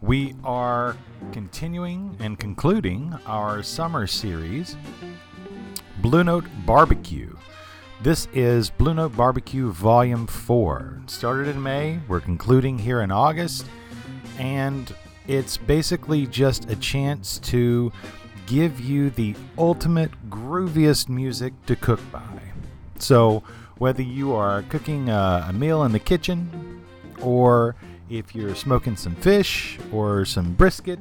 we are continuing and concluding our summer series, Blue Note Barbecue. This is Blue Note Barbecue Volume 4. Started in May, we're concluding here in August, and it's basically just a chance to give you the ultimate grooviest music to cook by. So, whether you are cooking a, meal in the kitchen or if you're smoking some fish or some brisket,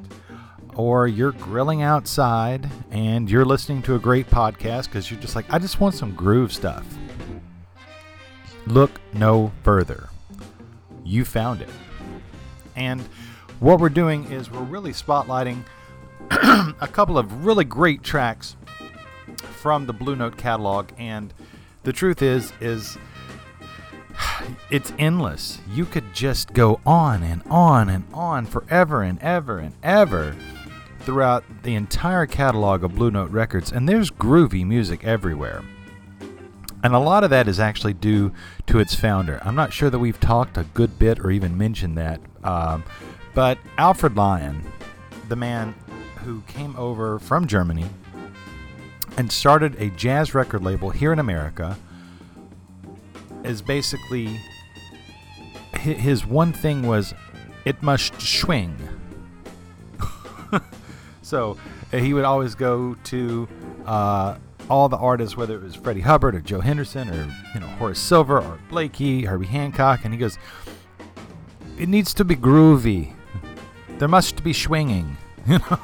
or you're grilling outside and you're listening to a great podcast because you're just like, I just want some groove stuff. Look no further. You found it. And what we're doing is we're really spotlighting a couple of really great tracks from the Blue Note catalog and the truth is is it's endless. You could just go on and on and on forever and ever and ever throughout the entire catalog of Blue Note Records, and there's groovy music everywhere. And a lot of that is actually due to its founder. I'm not sure that we've talked a good bit or even mentioned that, um, but Alfred Lion, the man who came over from Germany and started a jazz record label here in America is basically his one thing was it must swing. so he would always go to uh, all the artists, whether it was Freddie Hubbard or Joe Henderson or you know Horace Silver or Blakey, Herbie Hancock, and he goes, "It needs to be groovy. There must be swinging." You know,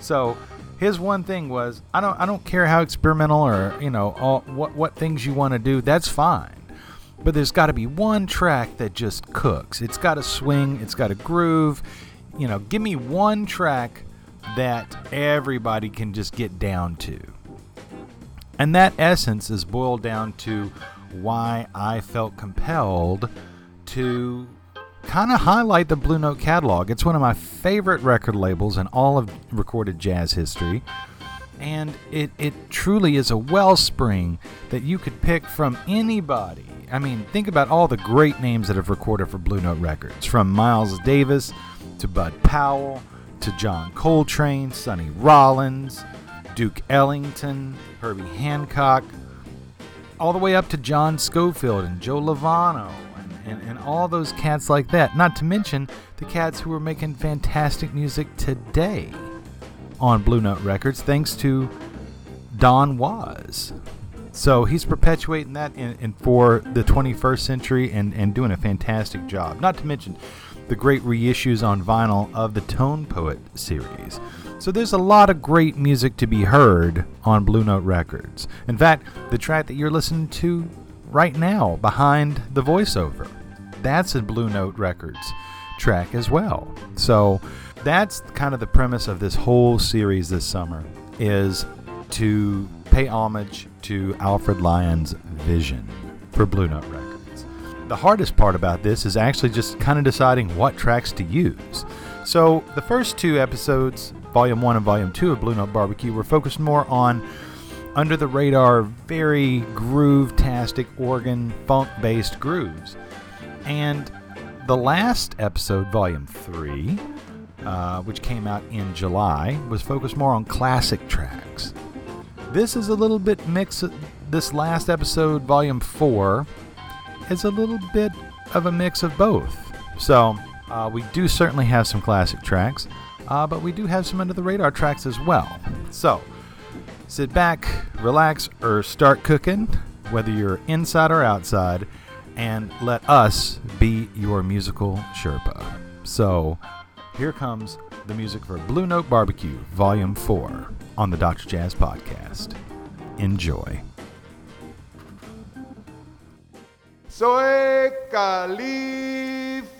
so his one thing was, "I don't, I don't care how experimental or you know all, what what things you want to do. That's fine." But there's got to be one track that just cooks. It's got to swing, it's got to groove. You know, give me one track that everybody can just get down to. And that essence is boiled down to why I felt compelled to kind of highlight the Blue Note catalog. It's one of my favorite record labels in all of recorded jazz history. And it, it truly is a wellspring that you could pick from anybody I mean, think about all the great names that have recorded for Blue Note Records, from Miles Davis to Bud Powell to John Coltrane, Sonny Rollins, Duke Ellington, Herbie Hancock, all the way up to John Scofield and Joe Lovano and, and, and all those cats like that. Not to mention the cats who are making fantastic music today on Blue Note Records, thanks to Don Was. So he's perpetuating that in, in, for the 21st century and, and doing a fantastic job. Not to mention the great reissues on vinyl of the Tone Poet series. So there's a lot of great music to be heard on Blue Note Records. In fact, the track that you're listening to right now behind the voiceover, that's a Blue Note Records track as well. So that's kind of the premise of this whole series this summer is to pay homage to Alfred Lion's vision for Blue Note Records. The hardest part about this is actually just kind of deciding what tracks to use. So, the first two episodes, Volume 1 and Volume 2 of Blue Note Barbecue, were focused more on under the radar, very groove tastic organ, funk based grooves. And the last episode, Volume 3, uh, which came out in July, was focused more on classic tracks. This is a little bit mix. This last episode, Volume 4, is a little bit of a mix of both. So, uh, we do certainly have some classic tracks, uh, but we do have some under the radar tracks as well. So, sit back, relax, or start cooking, whether you're inside or outside, and let us be your musical Sherpa. So, here comes the music for Blue Note Barbecue, Volume 4 on the Dr. Jazz Podcast. Enjoy. Soy Califas.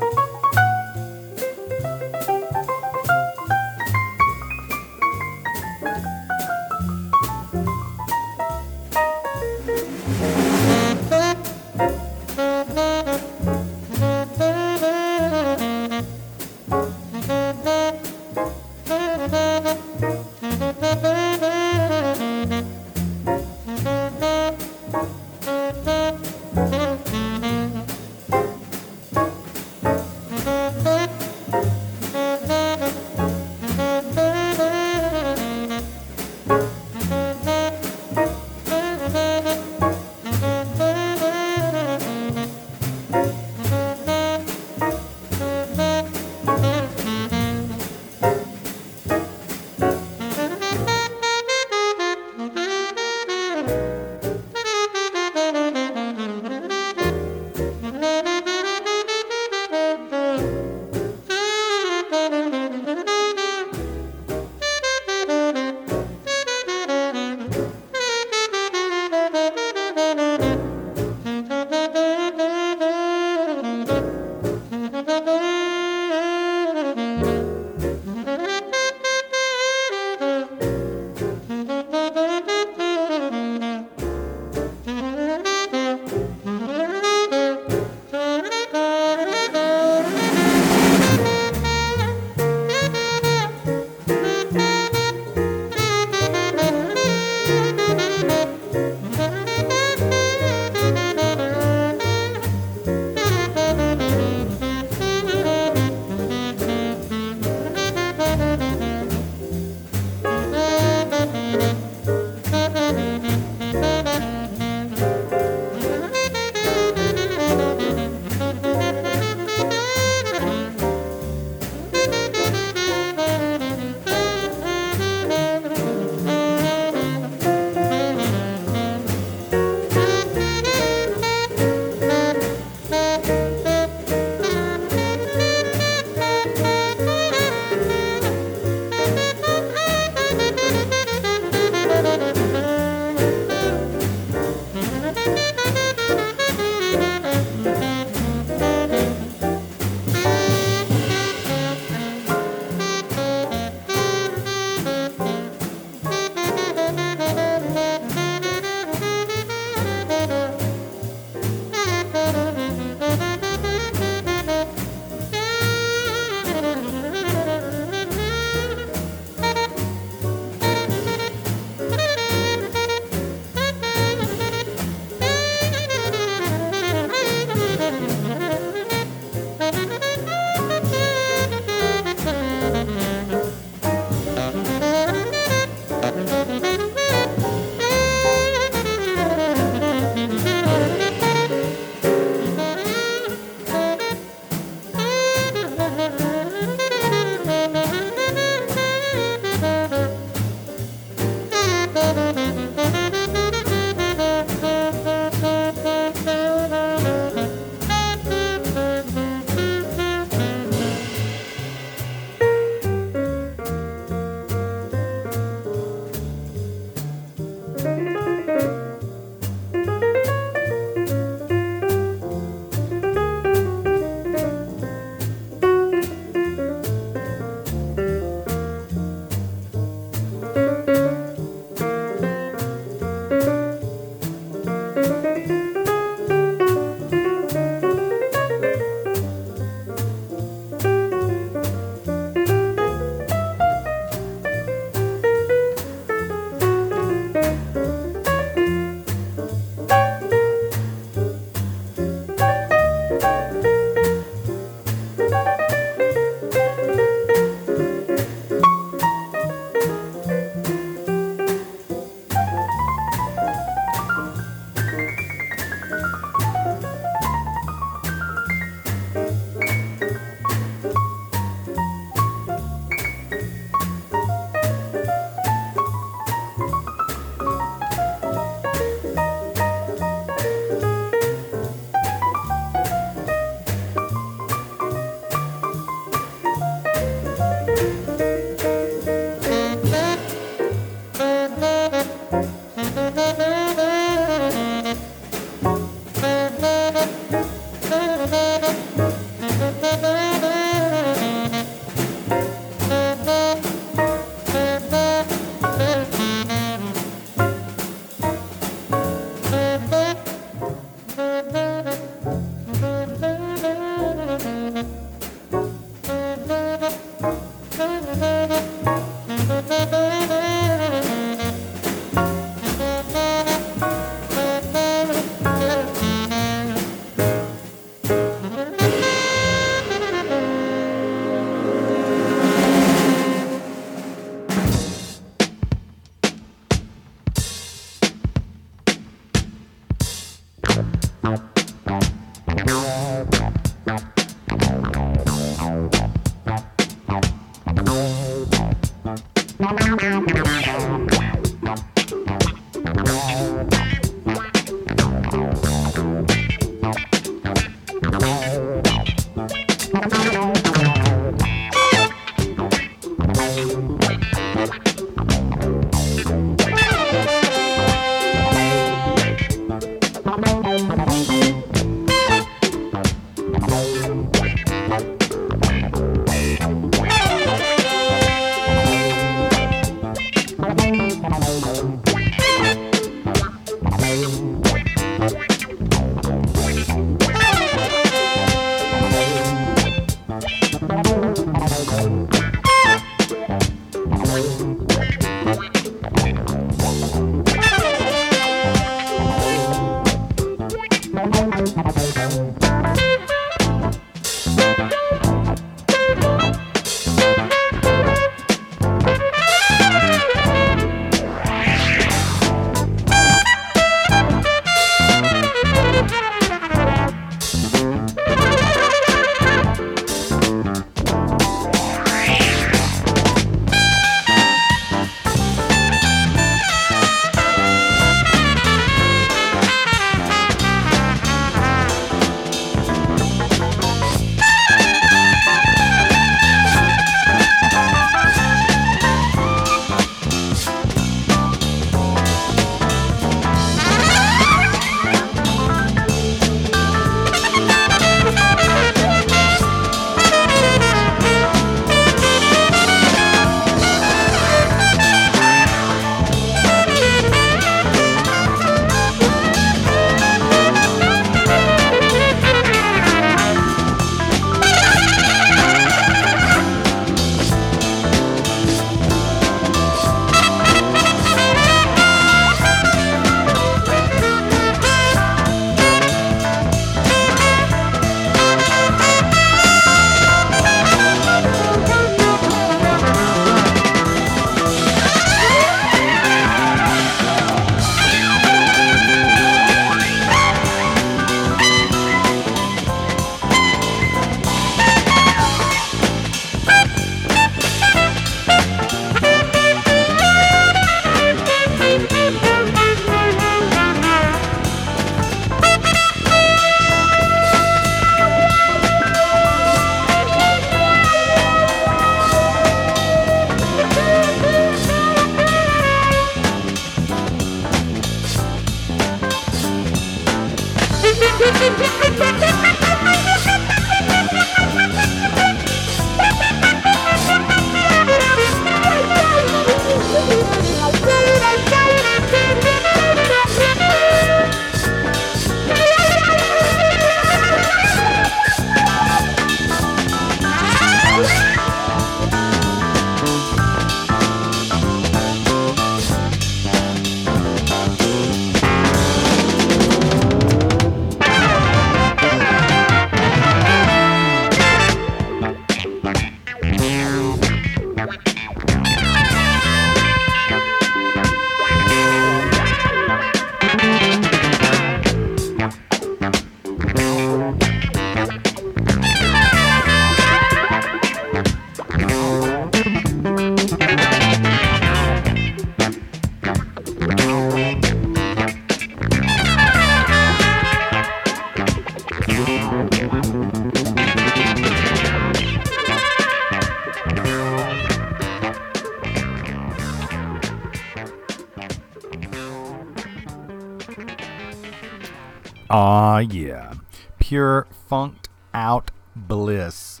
Yeah. Pure funked out bliss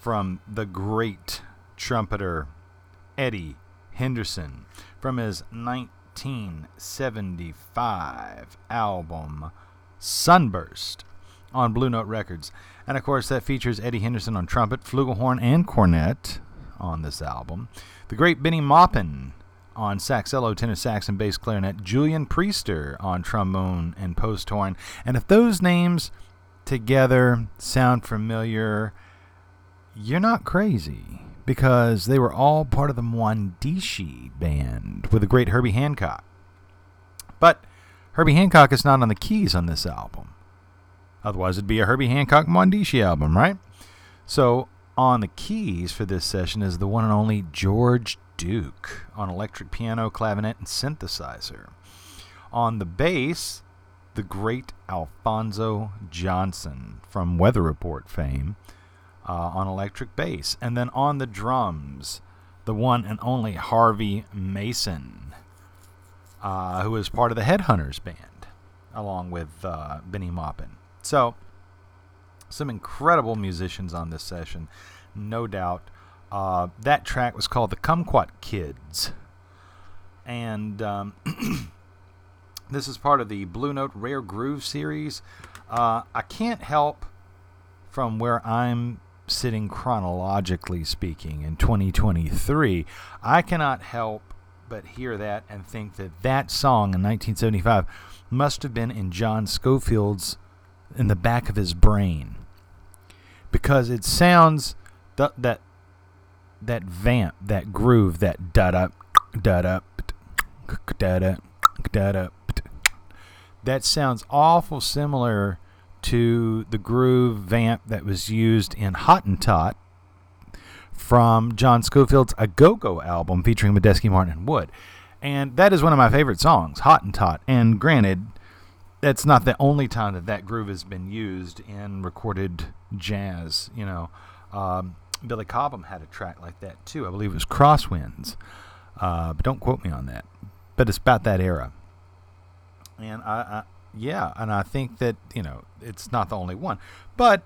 from the great trumpeter Eddie Henderson from his 1975 album Sunburst on Blue Note Records. And of course, that features Eddie Henderson on trumpet, flugelhorn, and cornet on this album. The great Bennie Maupin on saxello, tenor sax, and bass clarinet, Julian Priester on trombone and post horn. And if those names together sound familiar, you're not crazy because they were all part of the Mwandishi band with the great Herbie Hancock. But Herbie Hancock is not on the keys on this album. Otherwise, it'd be a Herbie Hancock Mwandishi album, right? So, on the keys for this session is the one and only George Duke on electric piano, clavinet, and synthesizer. On the bass, the great Alphonso Johnson from Weather Report fame. uh, on electric bass. And then on the drums, the one and only Harvey Mason, uh, who is part of the Headhunters band, along with uh, Bennie Maupin. So, some incredible musicians on this session, no doubt. Uh, that track was called the Kumquat Kids. And um, this is part of the Blue Note Rare Groove series. Uh, I can't help from where I'm sitting chronologically speaking in 2023, I cannot help but hear that and think that that song in 1975 must have been in John Scofield's in the back of his brain because it sounds th- that that vamp, that groove, that da da da da da da da that sounds awful similar to the groove vamp that was used in Hottentot from John Scofield's A Go Go album featuring Medeski Martin and Wood. And that is one of my favorite songs, Hottentot. And Tot. And granted, that's not the only time that that groove has been used in recorded jazz. You know, um, Billy Cobham had a track like that too. I believe it was Crosswinds. Uh, but don't quote me on that. But it's about that era. And I, I yeah, and I think that you know it's not the only one, but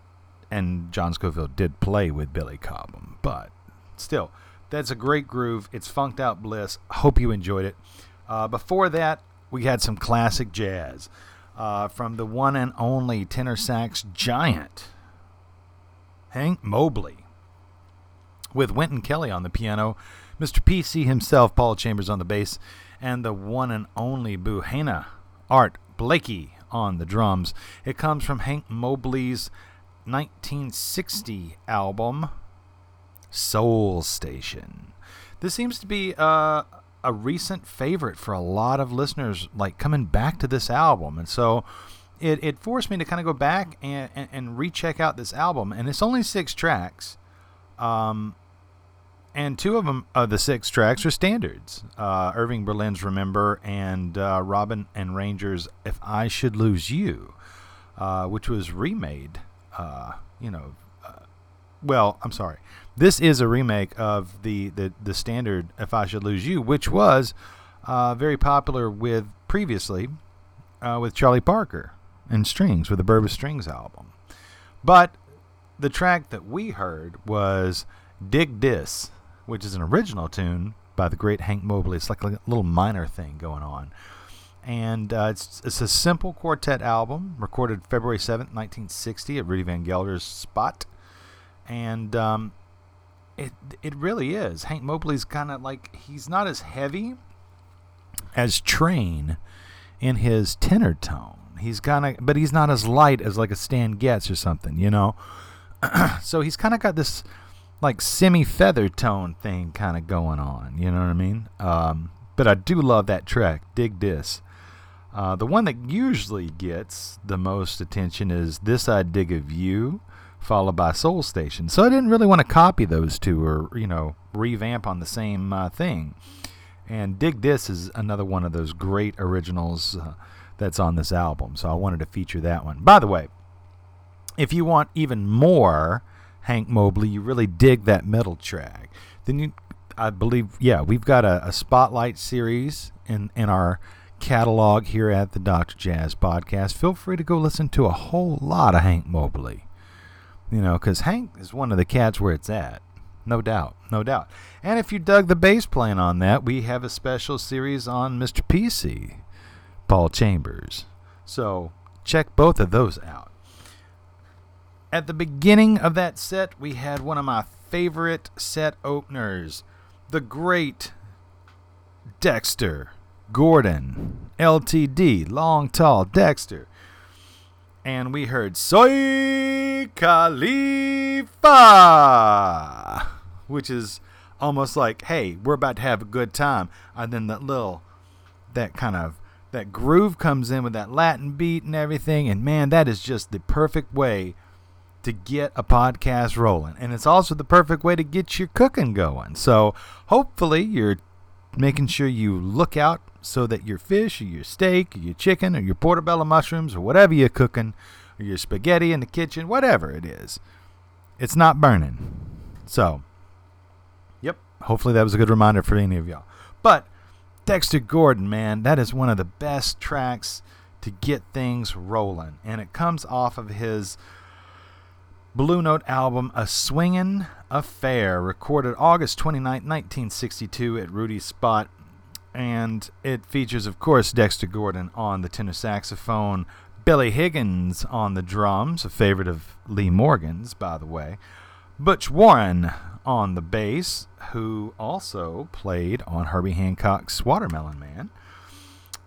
and John Scofield did play with Billy Cobham, but still, that's a great groove. It's funked out bliss. Hope you enjoyed it. Uh, before that, we had some classic jazz uh, from the one and only tenor sax giant Hank Mobley, with Wynton Kelly on the piano, Mr. PC himself, Paul Chambers on the bass, and the one and only Buhaina Art Blakey on the drums. It comes from Hank Mobley's 1960 album, Soul Station. This seems to be uh, a recent favorite for a lot of listeners, like coming back to this album. And so it, it forced me to kind of go back and, and, and recheck out this album. And it's only six tracks. Um, and two of them of the six tracks are standards. Uh, irving berlin's remember and uh, robin and Rainger's if i should lose you uh, which was remade uh, you know uh, well i'm sorry. This is a remake of the, the, the standard if i should lose you which was uh, very popular with previously with charlie parker and strings with the Burbus Strings album. But the track that we heard was dig dis which is an original tune by the great Hank Mobley. It's like a little minor thing going on. And uh, it's, it's a simple quartet album recorded February 7th, 1960 at Rudy Van Gelder's spot. And um, it, it really is. Hank Mobley's kind of like, he's not as heavy as Train in his tenor tone. He's kind of, but he's not as light as like a Stan Getz or something, you know? so he's kind of got this like semi feather tone thing kind of going on. You know what I mean? Um, but I do love that track. Dig this. Uh, the one that usually gets the most attention is This I Dig of You, followed by Soul Station. So I didn't really want to copy those two or, you know, revamp on the same uh, thing. And Dig This is another one of those great originals uh, that's on this album. So I wanted to feature that one. By the way, if you want even more Hank Mobley, you really dig that metal track, then you, I believe, yeah, we've got a, a spotlight series in in our catalog here at the Dr. Jazz Podcast. Feel free to go listen to a whole lot of Hank Mobley. You know, because Hank is one of the cats where it's at. No doubt, no doubt. And if you dug the bass playing on that, we have a special series on Mr. PC, Paul Chambers. So check both of those out. At the beginning of that set, we had one of my favorite set openers, the great Dexter Gordon, LTD, long, tall Dexter. And we heard Soy Califa, which is almost like, hey, we're about to have a good time. And then that little, that kind of, that groove comes in with that Latin beat and everything. And man, that is just the perfect way to get a podcast rolling. And it's also the perfect way to get your cooking going. So hopefully you're making sure you look out so that your fish or your steak or your chicken or your portobello mushrooms or whatever you're cooking or your spaghetti in the kitchen, whatever it is, it's not burning. So, yep. Hopefully that was a good reminder for any of y'all. But Dexter Gordon, man, that is one of the best tracks to get things rolling, and it comes off of his Blue Note album, A Swingin' Affair, recorded August 29, 1962, at Rudy's Spot. And it features, of course, Dexter Gordon on the tenor saxophone, Billy Higgins on the drums, a favorite of Lee Morgan's, by the way, Butch Warren on the bass, who also played on Herbie Hancock's Watermelon Man,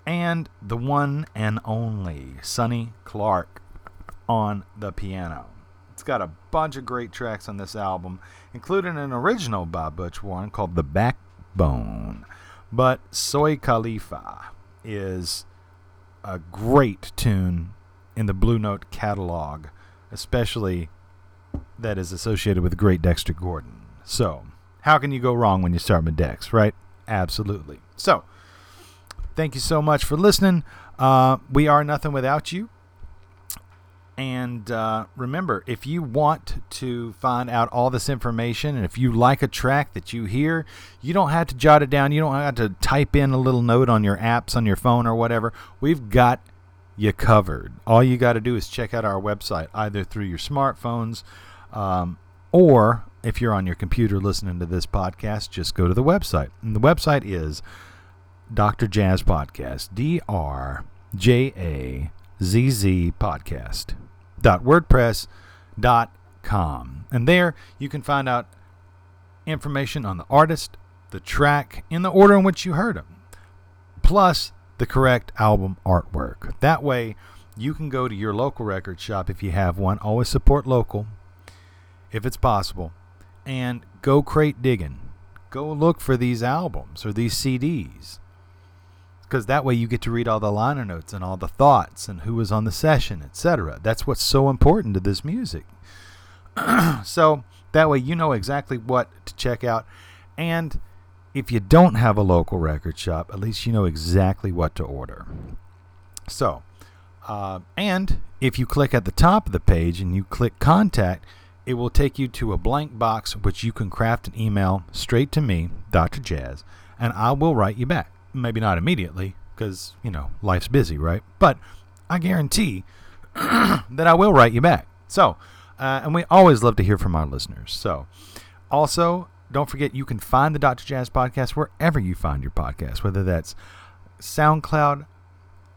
and the one and only Sonny Clark on the piano got a bunch of great tracks on this album, including an original by Butch Warren called The Backbone. But Soy Califa is a great tune in the Blue Note catalog, especially that is associated with great Dexter Gordon. So, how can you go wrong when you start with Dex, right? Absolutely. So, thank you so much for listening. Uh, we are nothing without you. And uh, remember, if you want to find out all this information, and if you like a track that you hear, you don't have to jot it down. You don't have to type in a little note on your apps on your phone or whatever. We've got you covered. All you got to do is check out our website, either through your smartphones um, or if you're on your computer listening to this podcast, just go to the website. And the website is Dr. Jazz Podcast, D R J A Z Z Podcast wordpress.com. And there you can find out information on the artist, the track, in the order in which you heard them, plus the correct album artwork. That way, you can go to your local record shop if you have one. Always support local if it's possible. And go crate digging. Go look for these albums or these CDs because that way you get to read all the liner notes and all the thoughts and who was on the session, etc. That's what's so important to this music. so that way you know exactly what to check out. And if you don't have a local record shop, at least you know exactly what to order. So, uh, and if you click at the top of the page and you click contact, it will take you to a blank box which you can craft an email straight to me, Dr. Jazz, and I will write you back maybe not immediately because, you know, life's busy, right? But I guarantee that I will write you back. So, uh, and we always love to hear from our listeners. So, also, don't forget you can find the Dr. Jazz podcast wherever you find your podcast, whether that's SoundCloud,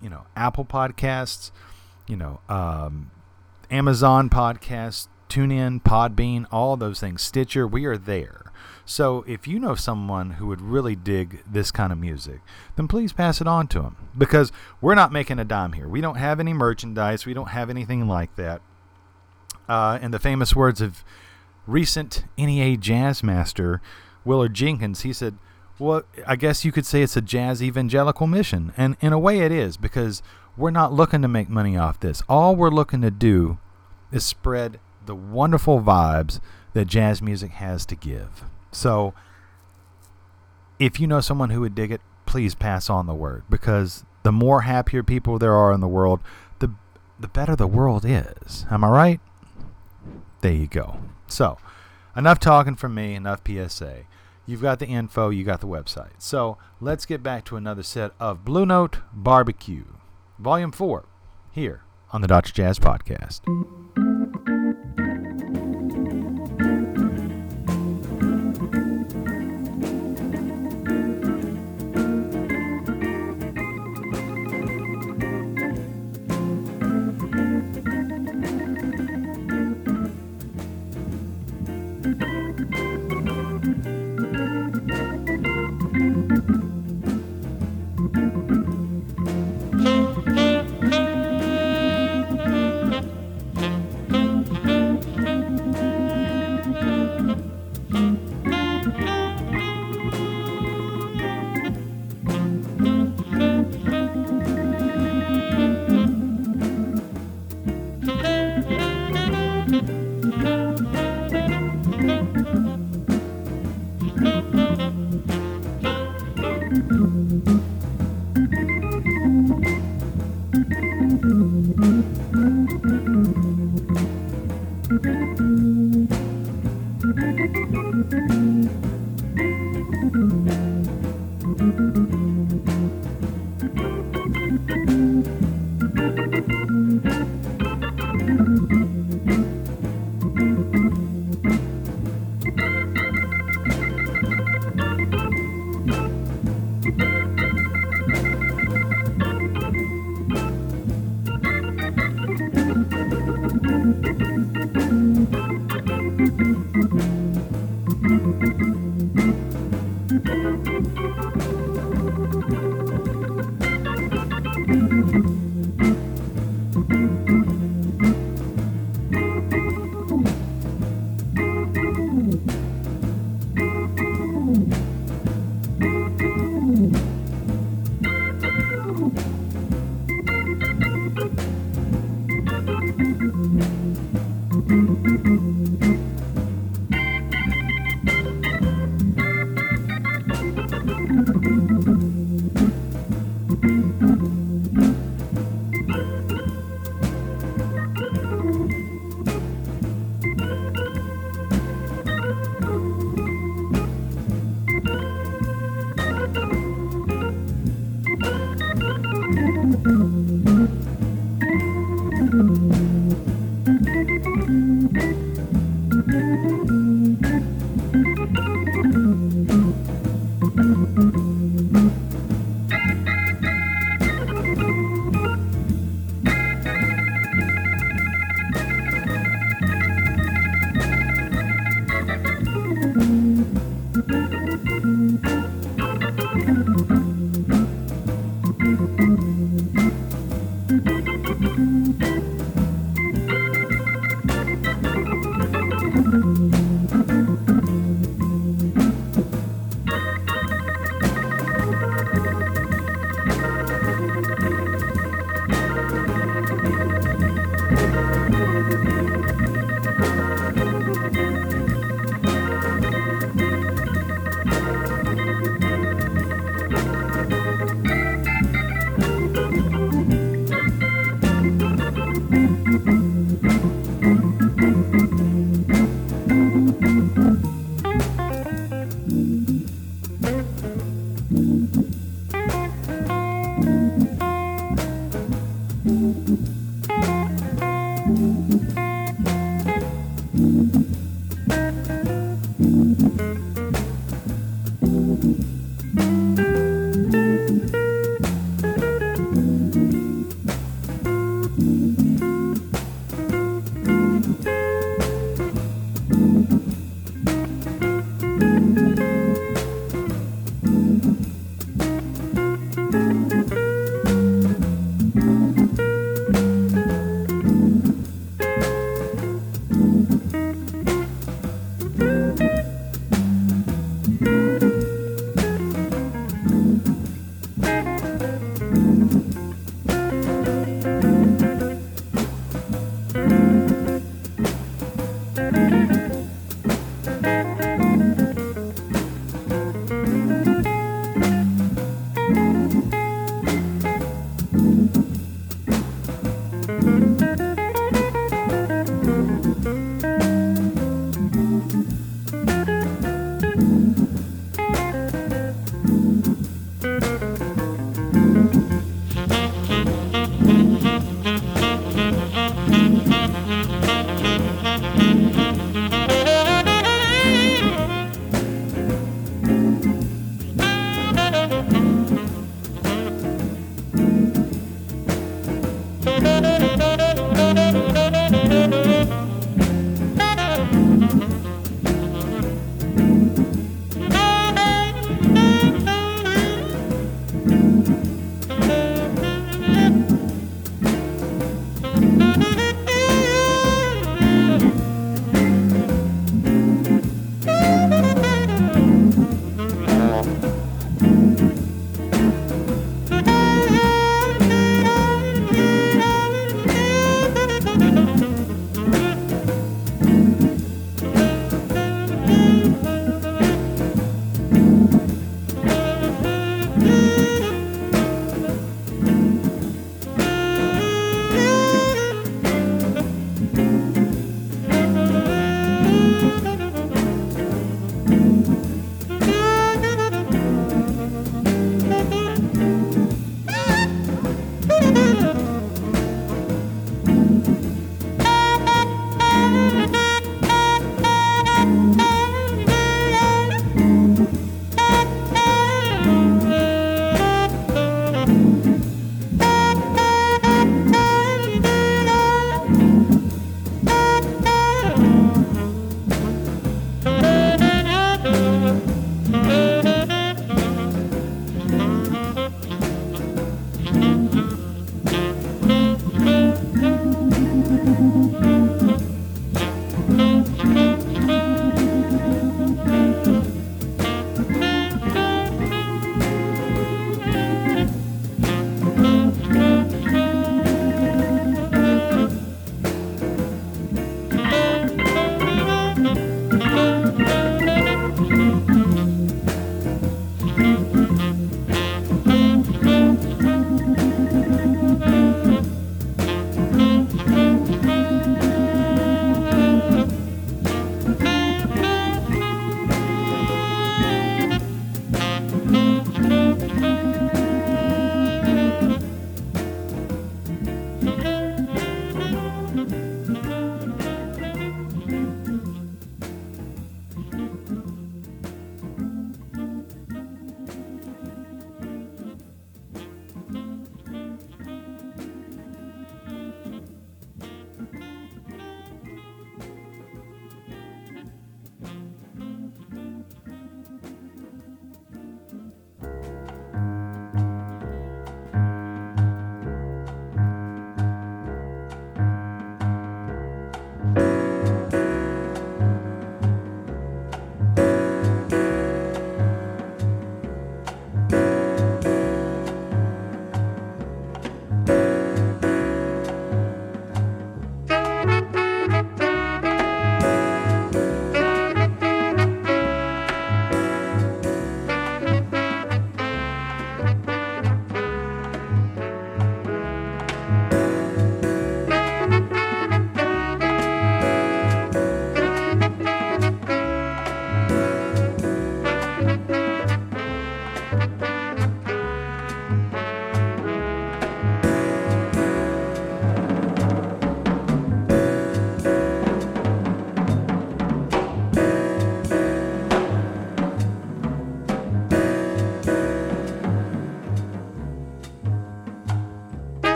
you know, Apple Podcasts, you know, um, Amazon Podcasts, TuneIn, Podbean, all those things, Stitcher. We are there. So if you know someone who would really dig this kind of music, then please pass it on to them because we're not making a dime here. We don't have any merchandise, we don't have anything like that. Uh, in the famous words of recent NEA jazz master Willard Jenkins, he said, Well, I guess you could say it's a jazz evangelical mission. And in a way, it is because we're not looking to make money off this. All we're looking to do is spread the wonderful vibes that jazz music has to give. So if you know someone who would dig it, please pass on the word because the more happier people there are in the world, the the better the world is. Am I right? There you go. So, enough talking from me, enough PSA. You've got the info, you got the website. So, let's get back to another set of Blue Note Barbecue, Volume 4, here on the Dr. Jazz Podcast.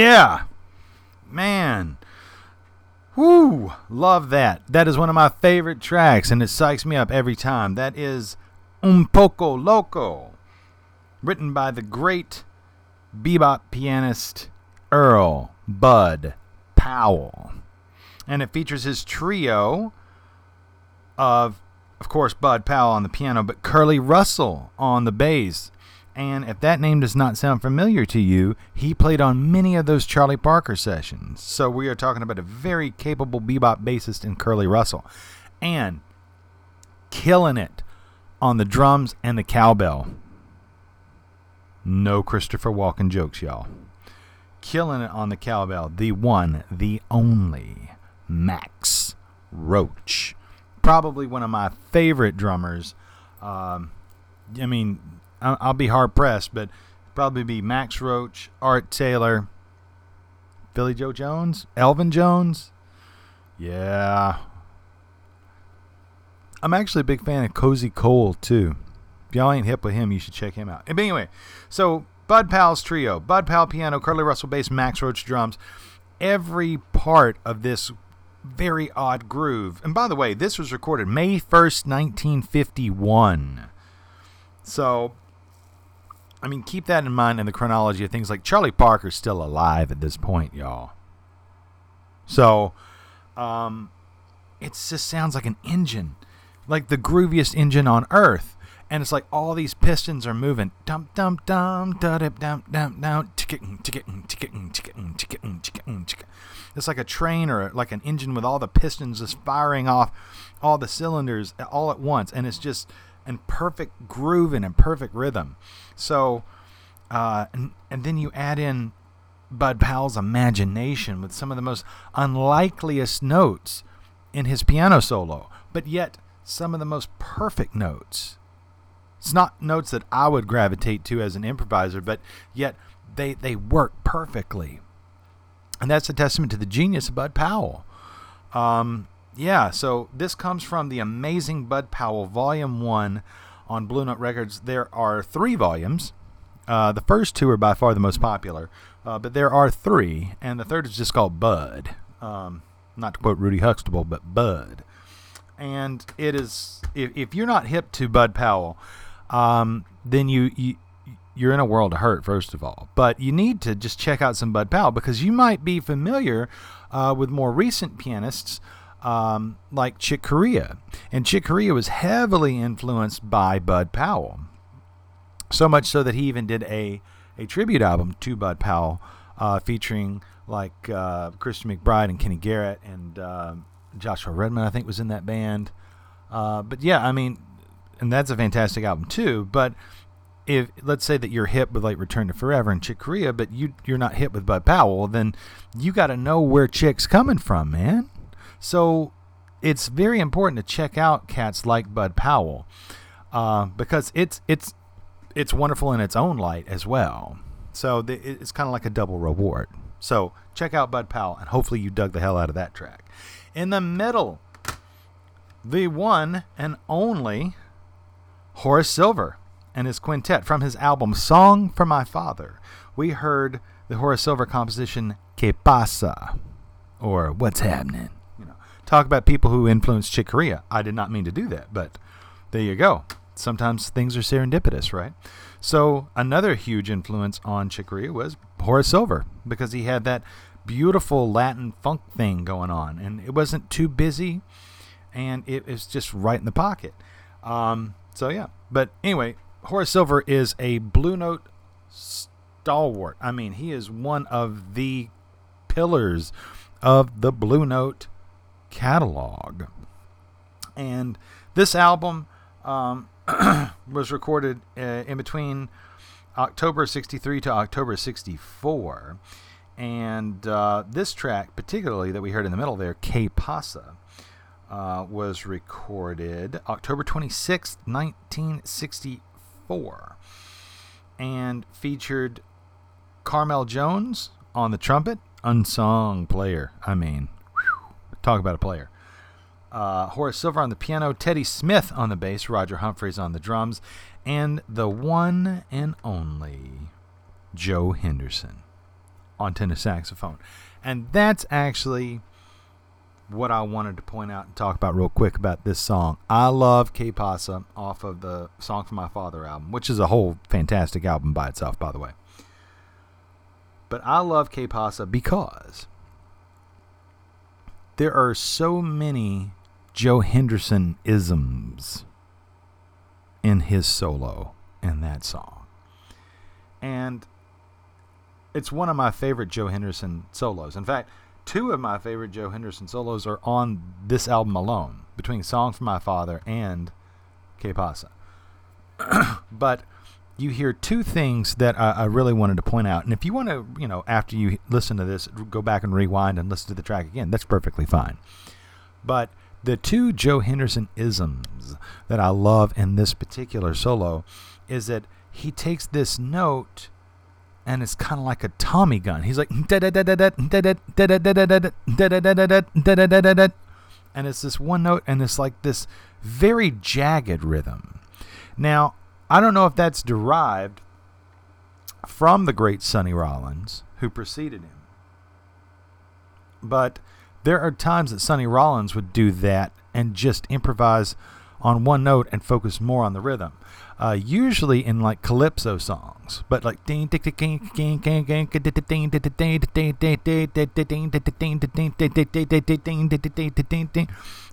Yeah. Man. Woo. Love that. That is one of my favorite tracks, and it psychs me up every time. That is Un Poco Loco, written by the great bebop pianist Earl Bud Powell. And it features his trio of, of course, Bud Powell on the piano, but Curly Russell on the bass. And if that name does not sound familiar to you, he played on many of those Charlie Parker sessions. So we are talking about a very capable bebop bassist in Curly Russell. And killing it on the drums and the cowbell. No Christopher Walken jokes, y'all. Killing it on the cowbell. The one, the only Max Roach. Probably one of my favorite drummers. Um, I mean, I'll be hard pressed, but probably be Max Roach, Art Taylor, Philly Joe Jones, Elvin Jones. Yeah. I'm actually a big fan of Cozy Cole, too. If y'all ain't hip with him, you should check him out. But anyway, so Bud Powell's trio Bud Powell piano, Curly Russell bass, Max Roach drums. Every part of this very odd groove. And by the way, this was recorded May 1st, 1951. So I mean, keep that in mind in the chronology of things like Charlie Parker's still alive at this point, y'all. So, um, it just sounds like an engine, like the grooviest engine on earth. And it's like all these pistons are moving. Dum dum dum da dum dum dum dum ticking ticking ticking ticking ticking ticking. It's like a train or like an engine with all the pistons just firing off all the cylinders all at once, and it's just and perfect grooving and perfect rhythm. So, uh, and, and then you add in Bud Powell's imagination with some of the most unlikeliest notes in his piano solo, but yet some of the most perfect notes. It's not notes that I would gravitate to as an improviser, but yet they, they work perfectly. And that's a testament to the genius of Bud Powell. Um, yeah, so this comes from the amazing Bud Powell, Volume 1 on Blue Note Records. There are three volumes. Uh, the first two are by far the most popular, uh, but there are three, and the third is just called Bud. Um, not to quote Rudy Huxtable, but Bud. And it is, if, if you're not hip to Bud Powell, um, then you, you you're in a world of hurt, first of all. But you need to just check out some Bud Powell because you might be familiar uh, with more recent pianists um, like Chick Corea. And Chick Corea was heavily influenced by Bud Powell. So much so that he even did a, a tribute album to Bud Powell uh, featuring like uh, Christian McBride and Kenny Garrett and uh, Joshua Redman, I think, was in that band. Uh, but yeah, I mean, and that's a fantastic album too. But if let's say that you're hit with like Return to Forever and Chick Corea, but you you're not hit with Bud Powell, then you got to know where Chick's coming from, man. So it's very important to check out cats like Bud Powell uh, because it's it's it's wonderful in its own light as well. So the, it's kind of like a double reward. So check out Bud Powell, and hopefully you dug the hell out of that track. In the middle, the one and only Horace Silver and his quintet from his album Song for My Father. We heard the Horace Silver composition Que Pasa, or What's Happening. Talk about people who influenced Chick Corea. I did not mean to do that, but there you go. Sometimes things are serendipitous, right? So another huge influence on Chick Corea was Horace Silver because he had that beautiful Latin funk thing going on, and it wasn't too busy, and it was just right in the pocket. Um, so yeah, but anyway, Horace Silver is a Blue Note stalwart. I mean, he is one of the pillars of the Blue Note catalog. And this album um, was recorded uh, in between October 63 to October 64. And uh, this track, particularly that we heard in the middle there, Que Pasa, uh, was recorded October 26, 1964 and featured Carmell Jones on the trumpet, unsung player. I mean, talk about a player. Uh, Horace Silver on the piano, Teddy Smith on the bass, Roger Humphries on the drums, and the one and only Joe Henderson on tenor saxophone. And that's actually what I wanted to point out and talk about real quick about this song. I love Que Pasa off of the Song for My Father album, which is a whole fantastic album by itself, by the way. But I love Que Pasa because there are so many Joe Henderson isms in his solo in that song. And it's one of my favorite Joe Henderson solos. In fact, two of my favorite Joe Henderson solos are on this album alone, between Song for My Father and Que Pasa. but you hear two things that I, I, really wanted to point out. And if you want to, you know, after you listen to this, go back and rewind and listen to the track again, that's perfectly fine. But the two Joe Henderson isms that I love in this particular solo is that he takes this note and it's kind of like a Tommy gun. He's like, and it's this one note, and it's like this very jagged rhythm. Now, I don't know if that's derived from the great Sonny Rollins, who preceded him, but there are times that Sonny Rollins would do that and just improvise on one note and focus more on the rhythm uh, usually in like calypso songs, but like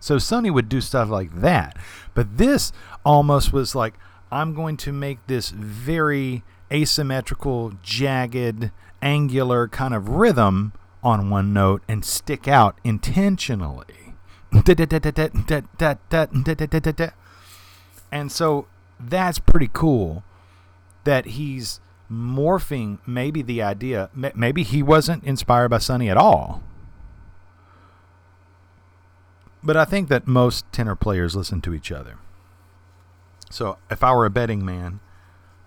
so Sonny would do stuff like that, but this almost was like I'm going to make this very asymmetrical, jagged, angular kind of rhythm on one note and stick out intentionally. And so that's pretty cool that he's morphing maybe the idea maybe he wasn't inspired by Sonny at all but I think that most tenor players listen to each other so if I were a betting man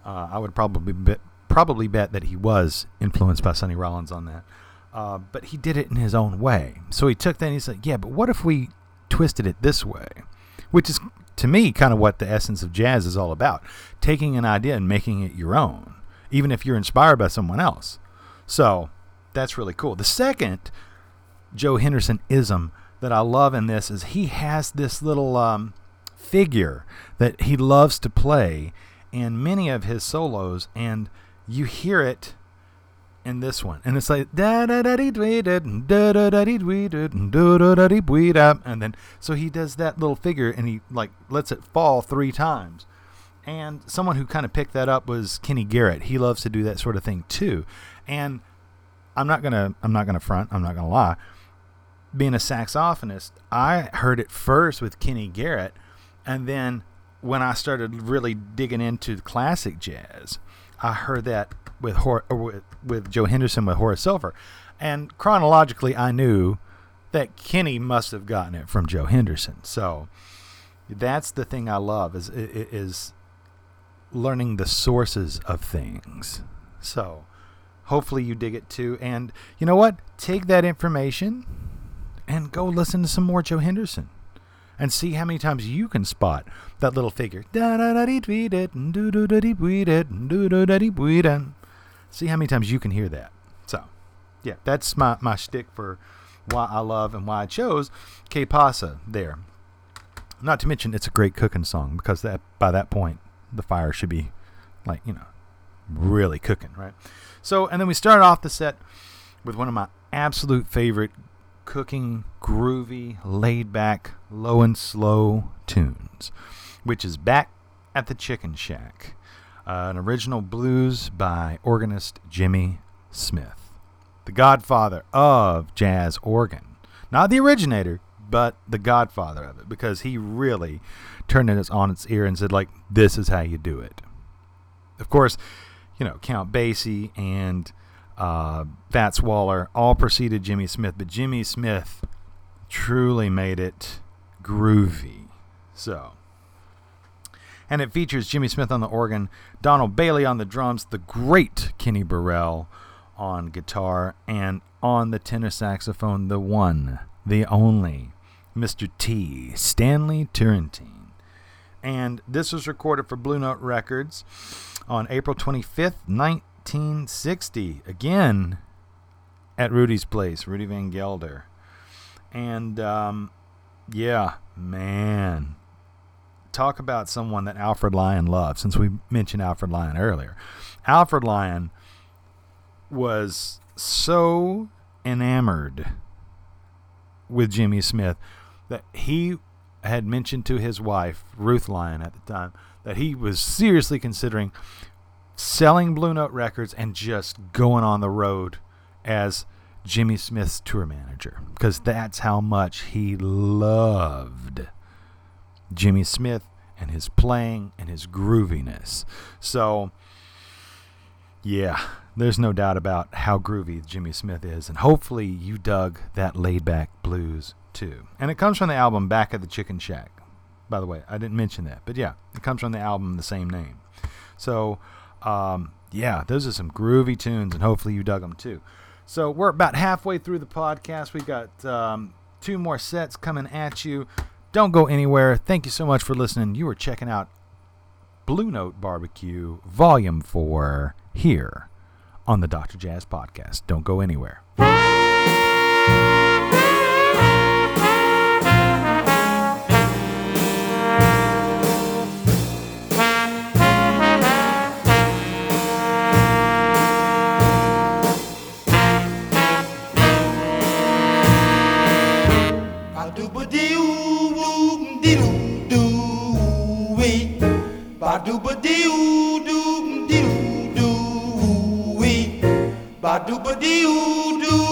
uh, I would probably bet probably bet that he was influenced by Sonny Rollins on that uh, but he did it in his own way so he took that and he said yeah but what if we twisted it this way which is to me kind of what the essence of jazz is all about taking an idea and making it your own, even if you're inspired by someone else. So that's really cool. The second Joe Henderson ism that I love in this is he has this little um, figure that he loves to play in many of his solos, and you hear it in this one. And it's like da da da dee dee da da da dee dee da da da dee dee da and then so he does that little figure and he like lets it fall three times. And someone who kind of picked that up was Kenny Garrett. He loves to do that sort of thing too. And I'm not gonna I'm not gonna front. I'm not gonna lie. Being a saxophonist, I heard it first with Kenny Garrett, and then when I started really digging into classic jazz, I heard that with Hor- uh, with, with Joe Henderson with Horace Silver, and chronologically, I knew that Kenny must have gotten it from Joe Henderson. So that's the thing I love is is learning the sources of things. So hopefully you dig it too. And you know what? Take that information and go listen to some more Joe Henderson and see how many times you can spot that little figure. See how many times you can hear that. So, yeah, that's my, my shtick for why I love and why I chose Que Pasa there. Not to mention, it's a great cooking song because that by that point, the fire should be like, you know, really cooking, right? So, and then we started off the set with one of my absolute favorite cooking, groovy, laid back, low and slow tunes, which is Back at the Chicken Shack, uh, an original blues by organist Jimmy Smith, the godfather of jazz organ. Not the originator, but the godfather of it, because he really turned it on its ear and said, like, this is how you do it. Of course, you know, Count Basie and uh, Fats Waller all preceded Jimmy Smith, but Jimmy Smith truly made it groovy. So, and it features Jimmy Smith on the organ, Donald Bailey on the drums, the great Kenny Burrell on guitar, and on the tenor saxophone, the one, the only, Mr. T. Stanley Turrentine. And this was recorded for Blue Note Records on April 25th, 1960. Again, at Rudy's place, Rudy Van Gelder. And um, yeah, man. Talk about someone that Alfred Lion loved, since we mentioned Alfred Lion earlier. Alfred Lion was so enamored with Jimmy Smith that he had mentioned to his wife, Ruth Lion at the time, that he was seriously considering selling Blue Note Records and just going on the road as Jimmy Smith's tour manager because that's how much he loved Jimmy Smith and his playing and his grooviness. So, yeah, there's no doubt about how groovy Jimmy Smith is, and hopefully you dug that laid back blues too. And it comes from the album Back at the Chicken Shack. By the way, I didn't mention that, but yeah, it comes from the album the same name. So, um, yeah, those are some groovy tunes, and hopefully you dug them too. So we're about halfway through the podcast. We've got um, two more sets coming at you. Don't go anywhere. Thank you so much for listening. You are checking out Blue Note Barbecue Volume 4 here on the Dr. Jazz Podcast. Don't go anywhere. Ba-doo-ba doo doo doo doo wee. Ba-doo-ba doo doo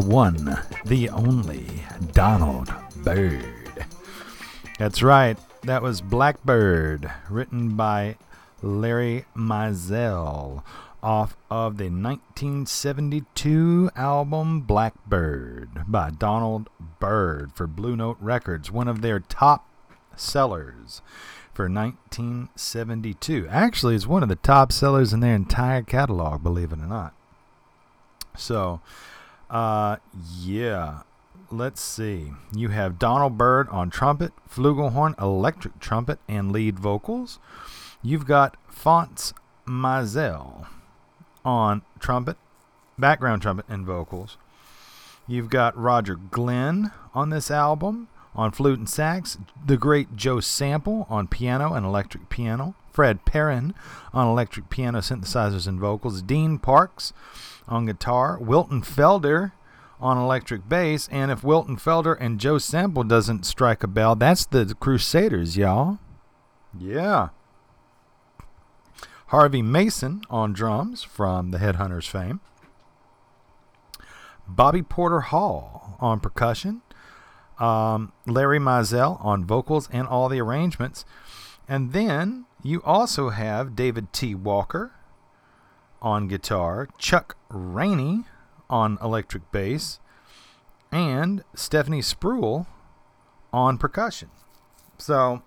the one, the only Donald Byrd. That's right. That was Blackbird, written by Larry Mizell off of the 1972 album Blackbird by Donald Byrd for Blue Note Records, one of their top sellers for 1972. Actually, it's one of the top sellers in their entire catalog, believe it or not. So, uh, yeah. Let's see. You have Donald Byrd on trumpet, flugelhorn, electric trumpet, and lead vocals. You've got Fonce Mizell on trumpet, background trumpet, and vocals. You've got Roger Glenn on this album on flute and sax, the great Joe Sample on piano and electric piano, Fred Perren on electric piano, synthesizers, and vocals, Dean Parks on guitar, Wilton Felder on electric bass, and if Wilton Felder and Joe Sample doesn't strike a bell, that's the Crusaders, y'all. Yeah. Harvey Mason on drums from the Headhunters fame. Bobby Porter Hall on percussion. Um, Larry Mizell on vocals and all the arrangements. And then you also have David T. Walker on guitar, Chuck Rainey on electric bass, and Stephanie Spruill on percussion. So,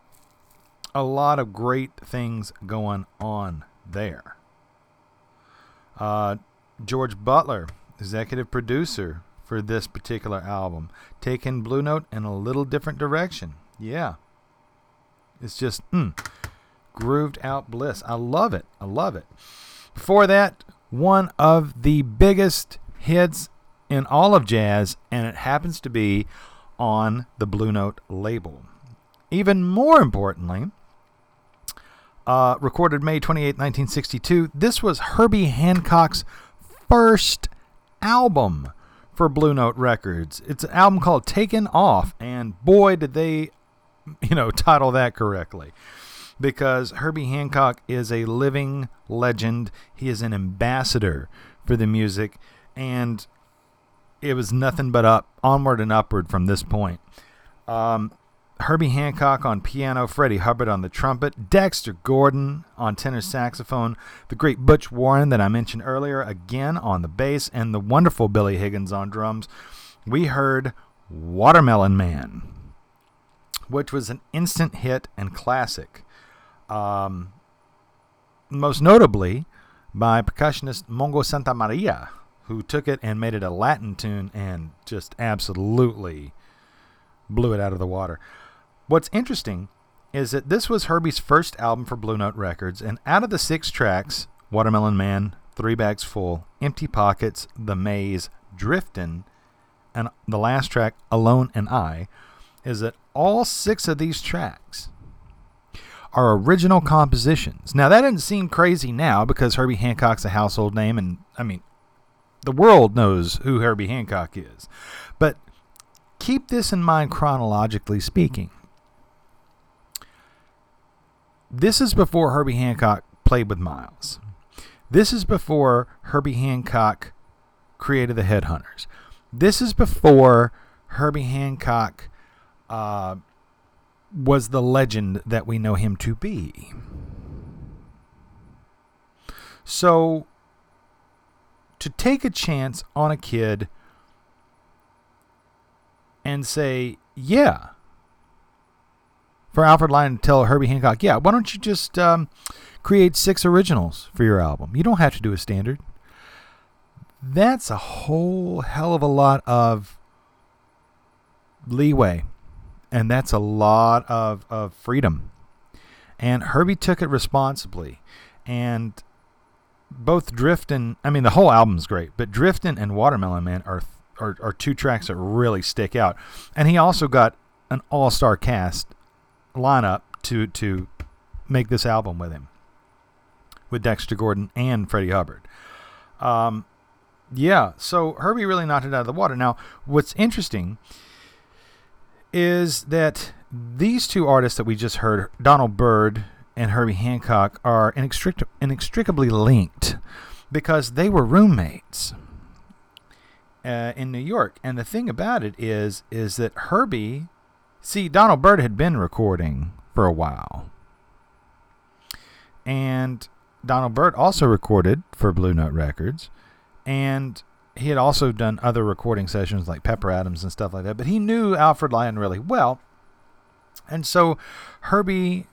a lot of great things going on there. Uh, George Butler, executive producer for this particular album, taking Blue Note in a little different direction. Yeah. It's just mm, grooved out bliss. I love it. I love it. Before that, one of the biggest hits in all of jazz, and it happens to be on the Blue Note label. Even more importantly, uh, recorded May 28, 1962, this was Herbie Hancock's first album for Blue Note Records. It's an album called Takin' Off, and boy, did they, you know, title that correctly. Because Herbie Hancock is a living legend. He is an ambassador for the music, and it was nothing but up, onward and upward from this point. Um, Herbie Hancock on piano, Freddie Hubbard on the trumpet, Dexter Gordon on tenor saxophone, the great Butch Warren that I mentioned earlier again on the bass, and the wonderful Billy Higgins on drums. We heard Watermelon Man, which was an instant hit and classic. Um, most notably by percussionist Mongo Santamaria, who took it and made it a Latin tune and just absolutely blew it out of the water. What's interesting is that this was Herbie's first album for Blue Note Records, and out of the six tracks Watermelon Man, Three Bags Full, Empty Pockets, The Maze, Driftin', and the last track, Alone and I, is that all six of these tracks are original compositions. Now, that doesn't seem crazy now because Herbie Hancock's a household name, and I mean, the world knows who Herbie Hancock is. But keep this in mind chronologically speaking. This is before Herbie Hancock played with Miles. This is before Herbie Hancock created the Headhunters. This is before Herbie Hancock uh, was the legend that we know him to be. So, to take a chance on a kid and say, yeah, for Alfred Lion to tell Herbie Hancock, yeah, why don't you just um, create six originals for your album? You don't have to do a standard. That's a whole hell of a lot of leeway, and that's a lot of, of freedom. And Herbie took it responsibly. and both Driftin', I mean, the whole album's great, but Driftin' and Watermelon Man are, are, are two tracks that really stick out. And he also got an all star cast lineup to, to make this album with him, with Dexter Gordon and Freddie Hubbard. Um, yeah, so Herbie really knocked it out of the water. Now, what's interesting is that these two artists that we just heard, Donald Byrd and Herbie Hancock, are inextric- inextricably linked because they were roommates uh, in New York. And the thing about it is, is that Herbie, see, Donald Byrd had been recording for a while, and Donald Byrd also recorded for Blue Note Records, and he had also done other recording sessions like Pepper Adams and stuff like that. But he knew Alfred Lion really well, and so Herbie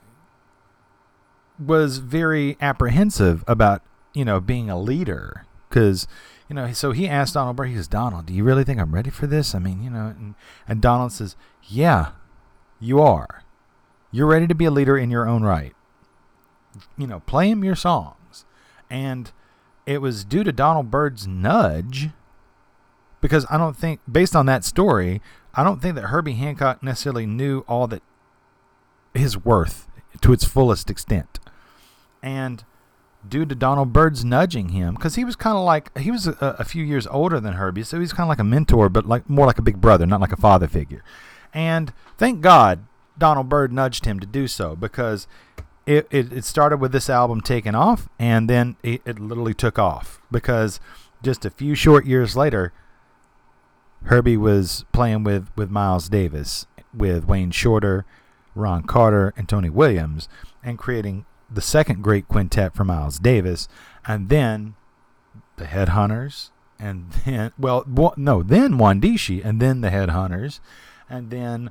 was very apprehensive about you know being a leader because you know so he asked Donald Byrd. He says, "Donald, do you really think I'm ready for this? I mean, you know," and, and Donald says, "Yeah, you are. You're ready to be a leader in your own right. You know, play him your songs." And it was due to Donald Byrd's nudge because I don't think, based on that story, I don't think that Herbie Hancock necessarily knew all that his worth to its fullest extent. And due to Donald Byrd's nudging him, because he was kind of like, he was a, a, few years older than Herbie, so he's kind of like a mentor, but like more like a big brother, not like a father figure. And thank God Donald Byrd nudged him to do so because it, it, it started with this album Takin' Off, and then it, it literally took off because just a few short years later, Herbie was playing with, with Miles Davis, with Wayne Shorter, Ron Carter, and Tony Williams, and creating the second great quintet for Miles Davis, and then the Headhunters, and then well, no, then Mwandishi, and then the Headhunters, and then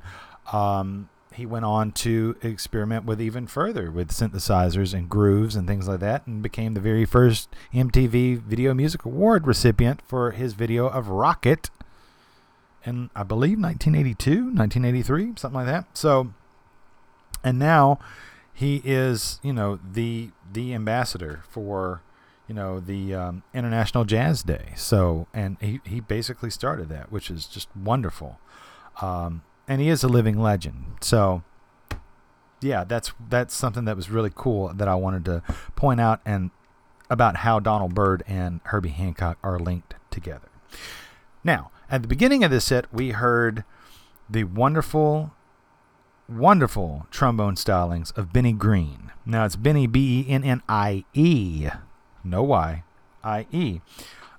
um, he went on to experiment with even further with synthesizers and grooves and things like that and became the very first MTV Video Music Award recipient for his video of Rockit in I believe 1982, 1983, something like that. So and now he is, you know, the the ambassador for you know the um, International Jazz Day. So and he he basically started that, which is just wonderful. Um, and he is a living legend. So, yeah, that's that's something that was really cool that I wanted to point out and about how Donald Byrd and Herbie Hancock are linked together. Now, at the beginning of this set, we heard the wonderful, wonderful trombone stylings of Bennie Green. Now it's Bennie B E N N I E, no Y, I E.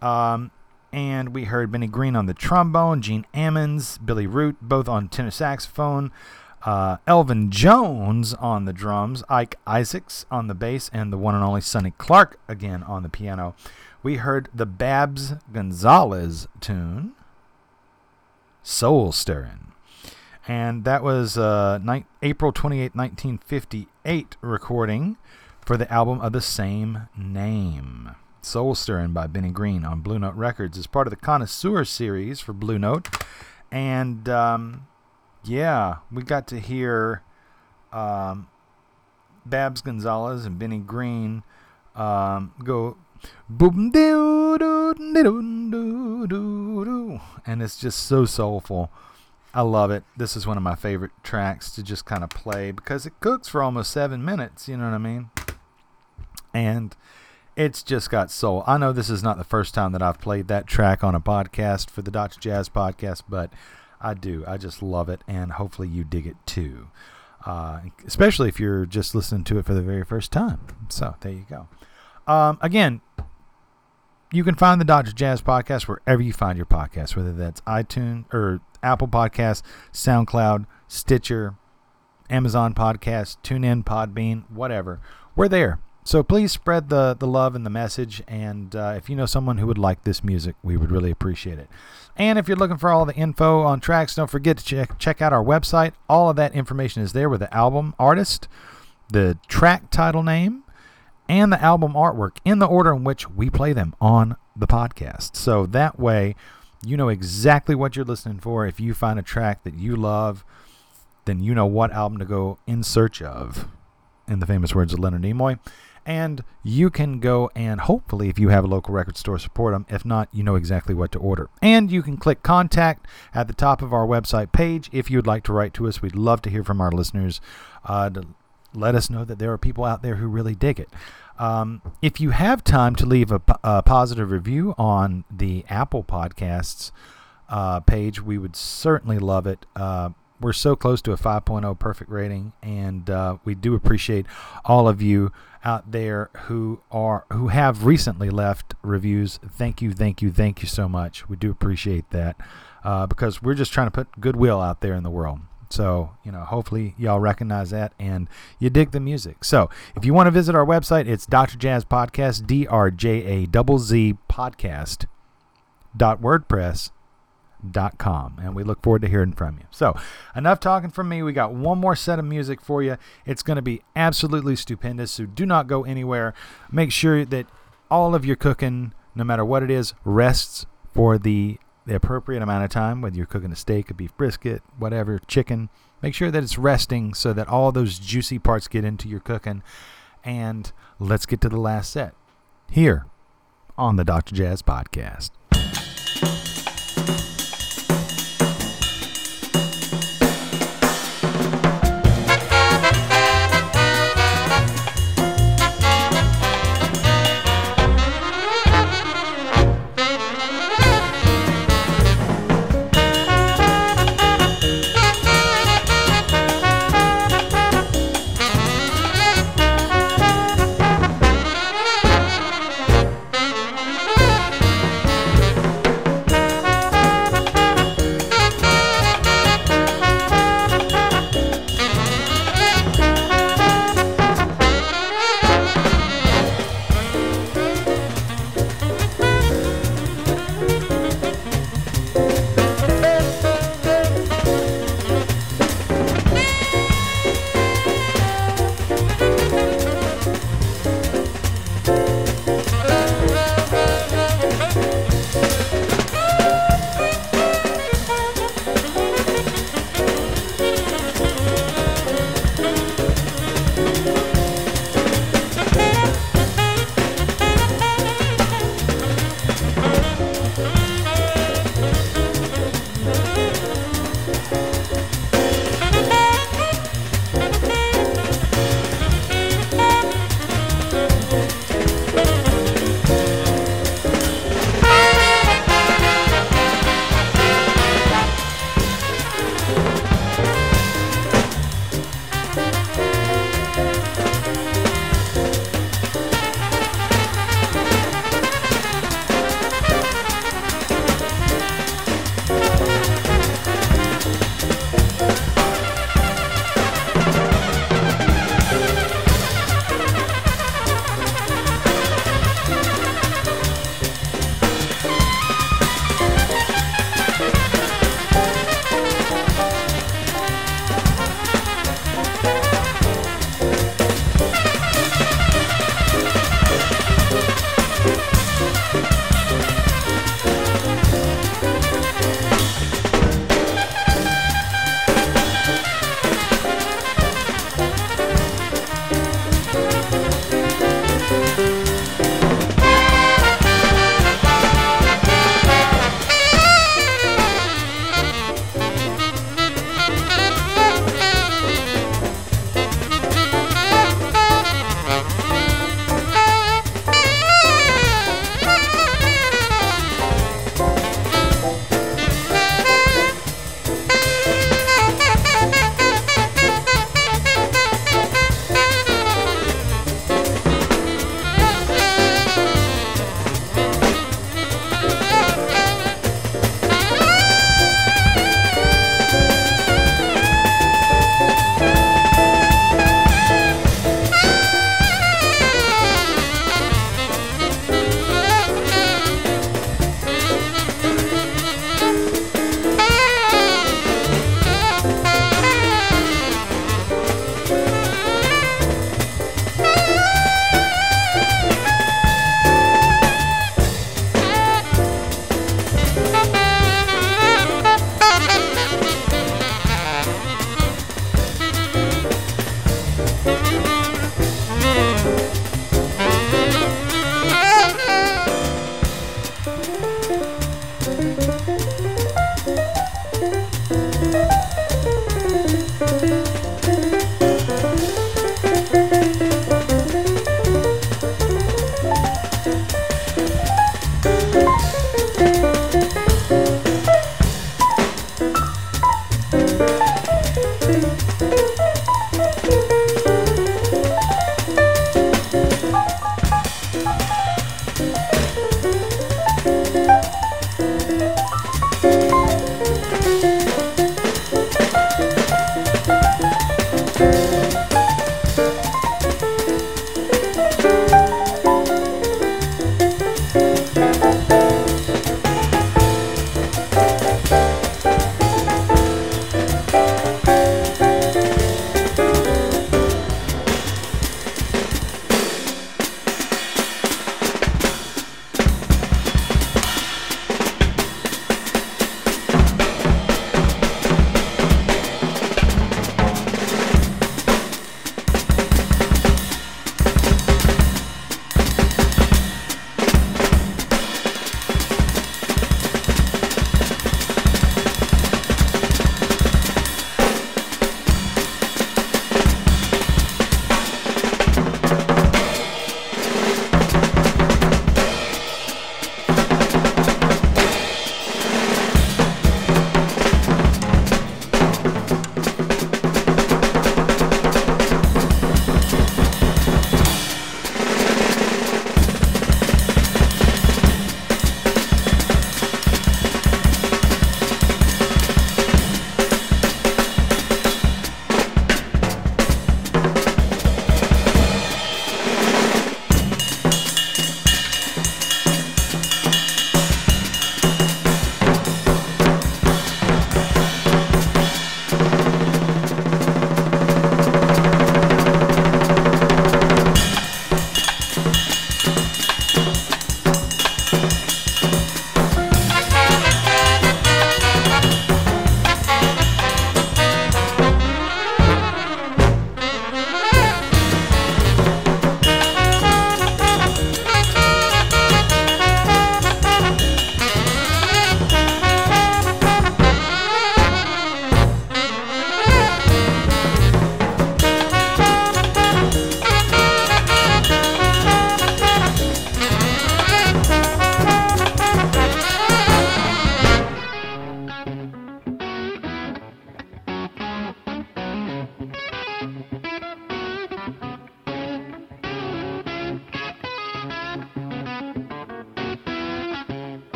Um, and we heard Bennie Green on the trombone, Gene Ammons, Billy Root, both on tenor saxophone, uh, Elvin Jones on the drums, Ike Isaacs on the bass, and the one and only Sonny Clark again on the piano. We heard the Babs Gonzalez tune, Soul Stirring. And that was uh, ni- April 28, 1958 recording for the album of the same name. Soul Stirring by Bennie Green on Blue Note Records is part of the Connoisseur series for Blue Note. And um, yeah, we got to hear um, Babs Gonzalez and Bennie Green um, go boom doo doo doo doo doo and it's just so soulful. I love it. This is one of my favorite tracks to just kind of play because it cooks for almost seven minutes. You know what I mean? And it's just got soul. I know this is not the first time that I've played that track on a podcast for the Dr. Jazz podcast, but I do. I just love it, and hopefully you dig it too. Uh, especially if you're just listening to it for the very first time. So there you go. Um, again, you can find the Dr. Jazz podcast wherever you find your podcast, whether that's iTunes or Apple Podcasts, SoundCloud, Stitcher, Amazon Podcast, TuneIn, Podbean, whatever. We're there. So please spread the, the love and the message. And uh, if you know someone who would like this music, we would really appreciate it. And if you're looking for all the info on tracks, don't forget to check, check out our website. All of that information is there with the album artist, the track title name, and the album artwork in the order in which we play them on the podcast. So that way, you know exactly what you're listening for. If you find a track that you love, then you know what album to go in search of, in the famous words of Leonard Nimoy. And you can go and hopefully, if you have a local record store, support them. If not, you know exactly what to order. And you can click contact at the top of our website page if you would like to write to us. We'd love to hear from our listeners uh, to let us know that there are people out there who really dig it. Um, if you have time to leave a positive review on the Apple Podcasts uh, page, we would certainly love it. Uh, we're so close to a 5.0 perfect rating, and uh, we do appreciate all of you out there who are who have recently left reviews. Thank you, thank you, thank you so much. We do appreciate that uh, because we're just trying to put goodwill out there in the world. So, you know, hopefully y'all recognize that and you dig the music. So, if you want to visit our website, it's Dr. Jazz Podcast, D R J A Z podcast dot WordPress com and we look forward to hearing from you. So enough talking from me. We got one more set of music for you. It's going to be absolutely stupendous so do not go anywhere. Make sure that all of your cooking no matter what it is rests for the the appropriate amount of time whether you're cooking a steak a beef brisket whatever chicken. Make sure that it's resting so that all those juicy parts get into your cooking. And let's get to the last set here on the dr jazz podcast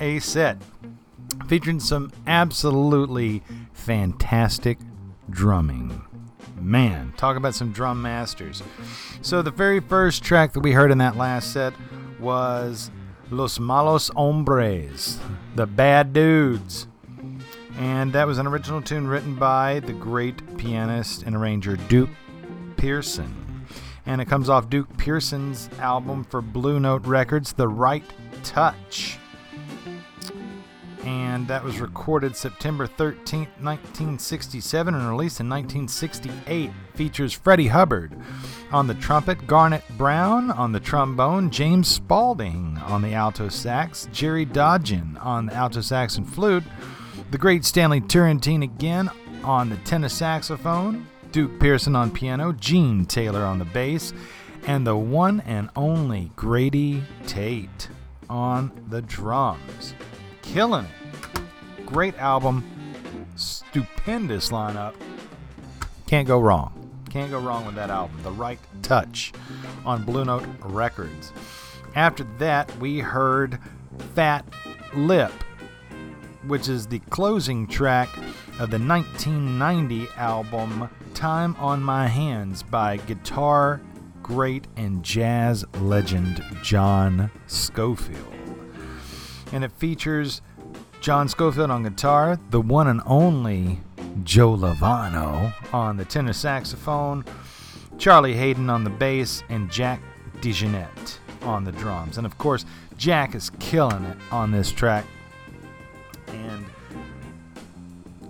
a set. Featuring some absolutely fantastic drumming. Man, talk about some drum masters. So, the very first track that we heard in that last set was Los Malos Hombres, the Bad Dudes. And that was an original tune written by the great pianist and arranger Duke Pearson and it comes off Duke Pearson's album for Blue Note Records, The Right Touch. And that was recorded September 13th, 1967, and released in 1968. Features Freddie Hubbard on the trumpet, Garnett Brown on the trombone, James Spaulding on the alto sax, Jerry Dodgion on the alto sax and flute, the great Stanley Turrentine again on the tenor saxophone, Duke Pearson on piano, Gene Taylor on the bass, and the one and only Grady Tate on the drums. Killing it. Great album. Stupendous lineup. Can't go wrong. Can't go wrong with that album. The Right Touch on Blue Note Records. After that, we heard Fat Lip, which is the closing track of the 1990 album Time on My Hands by guitar great and jazz legend John Scofield. And it features John Scofield on guitar, the one and only Joe Lovano on the tenor saxophone, Charlie Haden on the bass, and Jack DeJohnette on the drums. And of course, Jack is killing it on this track. And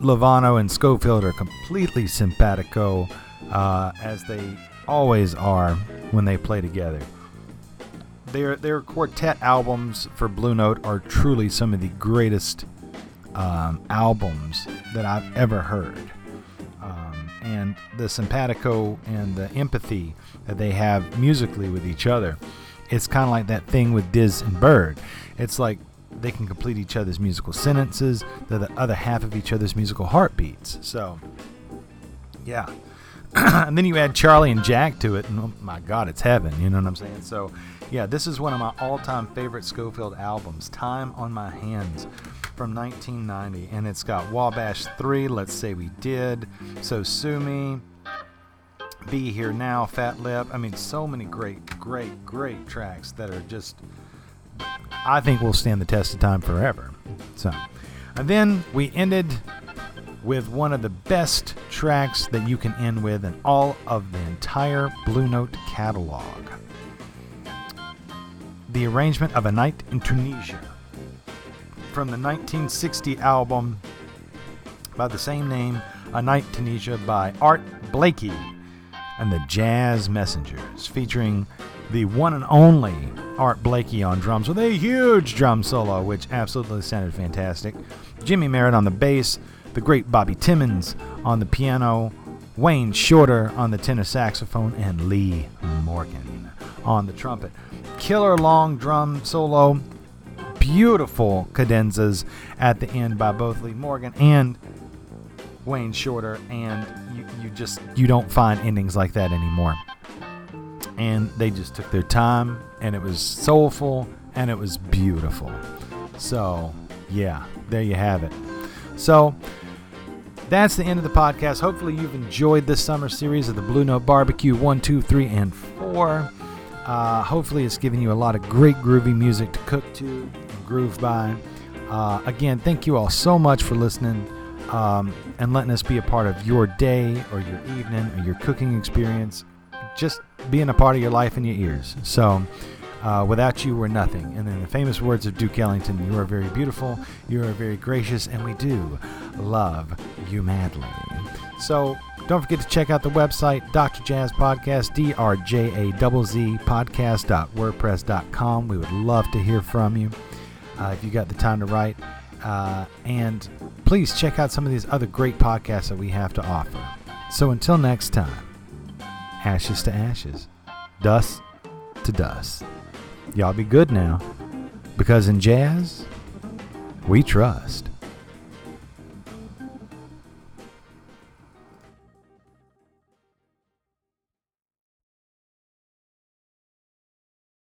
Lovano and Scofield are completely simpatico, uh, as they always are when they play together. Their their quartet albums for Blue Note are truly some of the greatest um, albums that I've ever heard. Um, and the simpatico and the empathy that they have musically with each other, it's kind of like that thing with Diz and Bird. It's like they can complete each other's musical sentences. They're the other half of each other's musical heartbeats. So, yeah. and then you add Charlie and Jack to it, and oh my God, it's heaven. You know what I'm saying? So, yeah, this is one of my all-time favorite Scofield albums, "Time on My Hands," from 1990, and it's got Wabash Three, "Let's Say We Did," "So Sue Me," "Be Here Now," "Fat Lip." I mean, so many great, great, great tracks that are just I think will stand the test of time forever. So, and then we ended with one of the best tracks that you can end with in all of the entire Blue Note catalog. The arrangement of A Night in Tunisia from the 1960 album by the same name, A Night in Tunisia by Art Blakey and the Jazz Messengers, featuring the one and only Art Blakey on drums with a huge drum solo, which absolutely sounded fantastic. Jymie Merritt on the bass, the great Bobby Timmons on the piano, Wayne Shorter on the tenor saxophone, and Lee Morgan on the trumpet. Killer long drum solo, beautiful cadenzas at the end by both Lee Morgan and Wayne Shorter, and you, you just you don't find endings like that anymore. and they just took their time, and it was soulful and it was beautiful. So, yeah, there you have it. So, that's the end of the podcast. Hopefully, you've enjoyed this summer series of the Blue Note Barbecue 1, 2, 3, and 4. Uh, hopefully, it's given you a lot of great groovy music to cook to and groove by. Uh, again, thank you all so much for listening um, and letting us be a part of your day or your evening or your cooking experience. Just being a part of your life and your ears. So, uh, without you, we're nothing. And in the famous words of Duke Ellington, you are very beautiful, you are very gracious, and we do love you madly. So don't forget to check out the website, Dr. Jazz Podcast, D R J A Z Z podcast.wordpress.com. We would love to hear from you uh, if you got the time to write. Uh, and please check out some of these other great podcasts that we have to offer. So until next time, ashes to ashes, dust to dust. Y'all be good now, because in jazz, we trust.